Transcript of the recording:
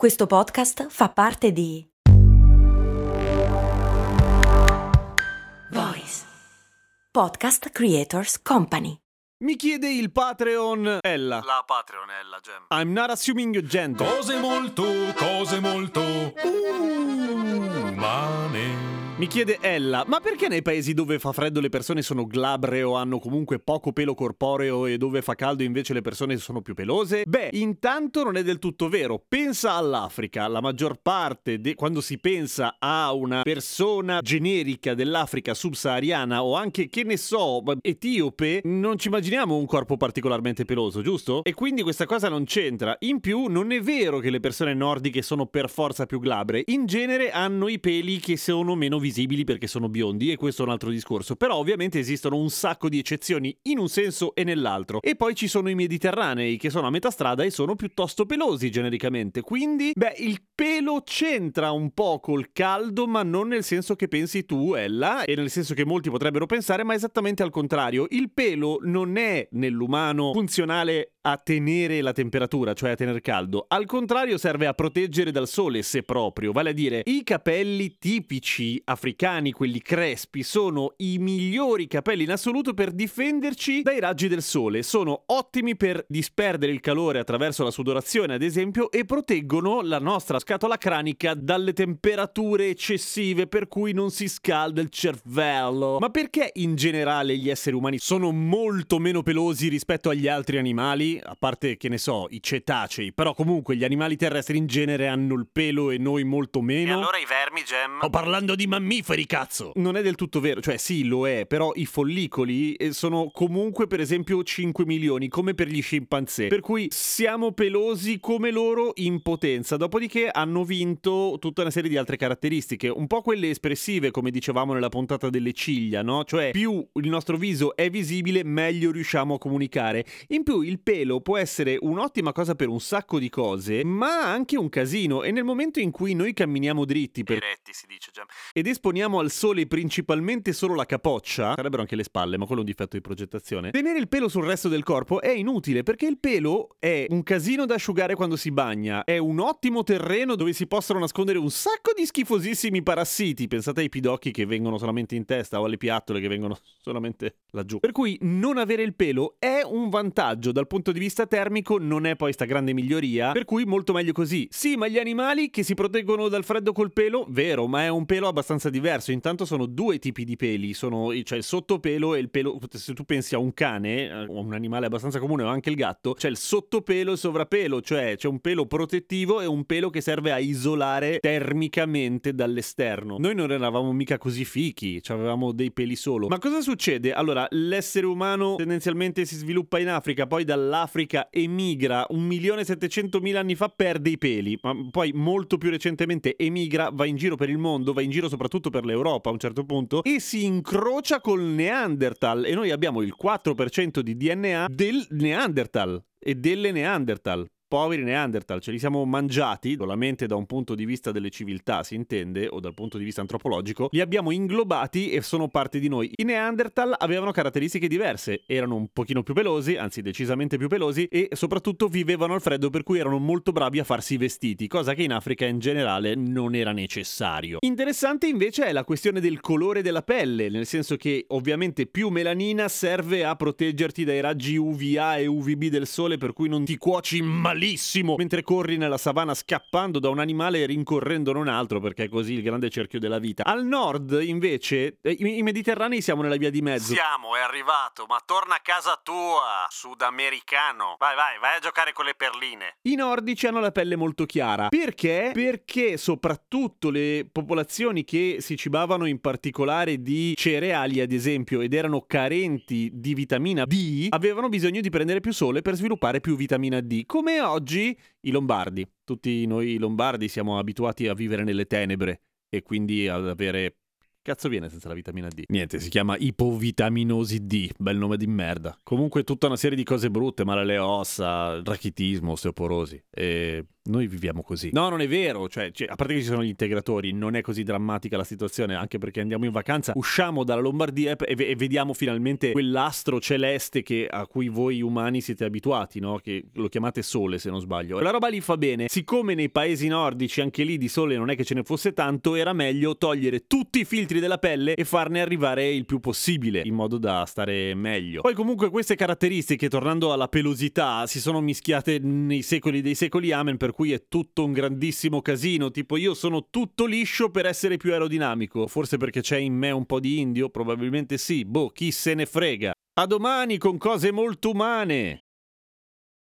Questo podcast fa parte di Voice Podcast Creators Company. Mi chiede il Patreon Ella. La Patreonella, Gem. I'm not assuming you gender. Cose molto, cose molto umane. Mi chiede Ella, ma perché nei paesi dove fa freddo le persone sono glabre o hanno comunque poco pelo corporeo e dove fa caldo invece le persone sono più pelose? Beh, intanto non è del tutto vero. Pensa all'Africa. La maggior parte, de- quando si pensa a una persona generica dell'Africa subsahariana o anche, che ne so, etiope, non ci immaginiamo un corpo particolarmente peloso, giusto? E quindi questa cosa non c'entra. In più, non è vero che le persone nordiche sono per forza più glabre. In genere hanno i peli che sono meno visibili visibili perché sono biondi e questo è un altro discorso, però ovviamente esistono un sacco di eccezioni in un senso e nell'altro. E poi ci sono i mediterranei che sono a metà strada e sono piuttosto pelosi genericamente, quindi beh il pelo c'entra un po' col caldo ma non nel senso che pensi tu Ella e nel senso che molti potrebbero pensare ma esattamente al contrario, il pelo non è nell'umano funzionale a tenere la temperatura, cioè a tenere caldo. Al contrario serve a proteggere dal sole se proprio, vale a dire i capelli tipici africani, quelli crespi, sono i migliori capelli in assoluto per difenderci dai raggi del sole. Sono ottimi per disperdere il calore attraverso la sudorazione, ad esempio, e proteggono la nostra scatola cranica dalle temperature eccessive per cui non si scalda il cervello. Ma perché in generale gli esseri umani sono molto meno pelosi rispetto agli altri animali? A parte che ne so, i cetacei, però comunque gli animali terrestri in genere hanno il pelo e noi molto meno. E allora i vermi, Gem? Sto parlando di mammiferi, cazzo! Non è del tutto vero, cioè sì, lo è, però i follicoli eh, sono comunque per esempio 5 milioni, come per gli scimpanzé. Per cui siamo pelosi come loro in potenza, dopodiché hanno vinto tutta una serie di altre caratteristiche, un po' quelle espressive, come dicevamo nella puntata delle ciglia, no? Cioè più il nostro viso è visibile, meglio riusciamo a comunicare. In più il pelo pelo può essere un'ottima cosa per un sacco di cose, ma anche un casino. E nel momento in cui noi camminiamo dritti per... Diretti, si dice già. ed esponiamo al sole principalmente solo la capoccia, sarebbero anche le spalle, ma quello è un difetto di progettazione, tenere il pelo sul resto del corpo è inutile perché il pelo è un casino da asciugare quando si bagna, è un ottimo terreno dove si possono nascondere un sacco di schifosissimi parassiti. Pensate ai pidocchi che vengono solamente in testa o alle piattole che vengono solamente laggiù. Per cui non avere il pelo è un vantaggio dal punto punto di vista termico non è poi sta grande miglioria, per cui molto meglio così. Sì, ma gli animali che si proteggono dal freddo col pelo, vero, ma è un pelo abbastanza diverso. Intanto sono due tipi di peli, sono cioè il sottopelo e il pelo. Se tu pensi a un cane, o un animale abbastanza comune, o anche il gatto, c'è il sottopelo e il sovrappelo, cioè c'è un pelo protettivo e un pelo che serve a isolare termicamente dall'esterno. Noi non eravamo mica così fichi, cioè avevamo dei peli solo. Ma cosa succede? Allora, l'essere umano tendenzialmente si sviluppa in Africa, poi dall'Africa dall'Africa emigra un milione e settecentomila anni fa perde i peli, ma poi molto più recentemente emigra, va in giro per il mondo, va in giro soprattutto per l'Europa a un certo punto e si incrocia col Neanderthal. E noi abbiamo il 4% di DNA del Neanderthal e delle Neanderthal poveri Neanderthal, ce li siamo mangiati, solamente da un punto di vista delle civiltà si intende, o dal punto di vista antropologico, li abbiamo inglobati e sono parte di noi. I Neanderthal avevano caratteristiche diverse, erano un pochino più pelosi, anzi decisamente più pelosi, e soprattutto vivevano al freddo per cui erano molto bravi a farsi i vestiti, cosa che in Africa in generale non era necessario. Interessante invece è la questione del colore della pelle, nel senso che ovviamente più melanina serve a proteggerti dai raggi UVA e UVB del sole per cui non ti cuoci malissimo malissimo mentre corri nella savana scappando da un animale e rincorrendo un altro, perché è così il grande cerchio della vita. Al nord, invece, eh, i mediterranei siamo nella via di mezzo. Siamo, è arrivato, ma torna a casa tua, sudamericano. Vai, vai, vai a giocare con le perline. I nordici hanno la pelle molto chiara. Perché? Perché soprattutto le popolazioni che si cibavano in particolare di cereali, ad esempio, ed erano carenti di vitamina D, avevano bisogno di prendere più sole per sviluppare più vitamina D. Come oggi i lombardi. Tutti noi lombardi siamo abituati a vivere nelle tenebre e quindi ad avere... Cazzo viene senza la vitamina D? Niente, si chiama ipovitaminosi D, bel nome di merda. Comunque tutta una serie di cose brutte, male alle ossa, rachitismo, osteoporosi e Noi viviamo così. No, non è vero. Cioè, cioè, a parte che ci sono gli integratori, non è così drammatica la situazione, anche perché andiamo in vacanza, usciamo dalla Lombardia e, e vediamo finalmente quell'astro celeste che, a cui voi umani siete abituati, no? Che lo chiamate sole, se non sbaglio. La roba lì fa bene. Siccome nei paesi nordici anche lì di sole non è che ce ne fosse tanto, era meglio togliere tutti i filtri della pelle e farne arrivare il più possibile, in modo da stare meglio. Poi comunque queste caratteristiche, tornando alla pelosità, si sono mischiate nei secoli dei secoli amen per per cui è tutto un grandissimo casino, tipo io sono tutto liscio per essere più aerodinamico, forse perché c'è in me un po' di indio, probabilmente sì, boh, chi se ne frega. A domani con cose molto umane!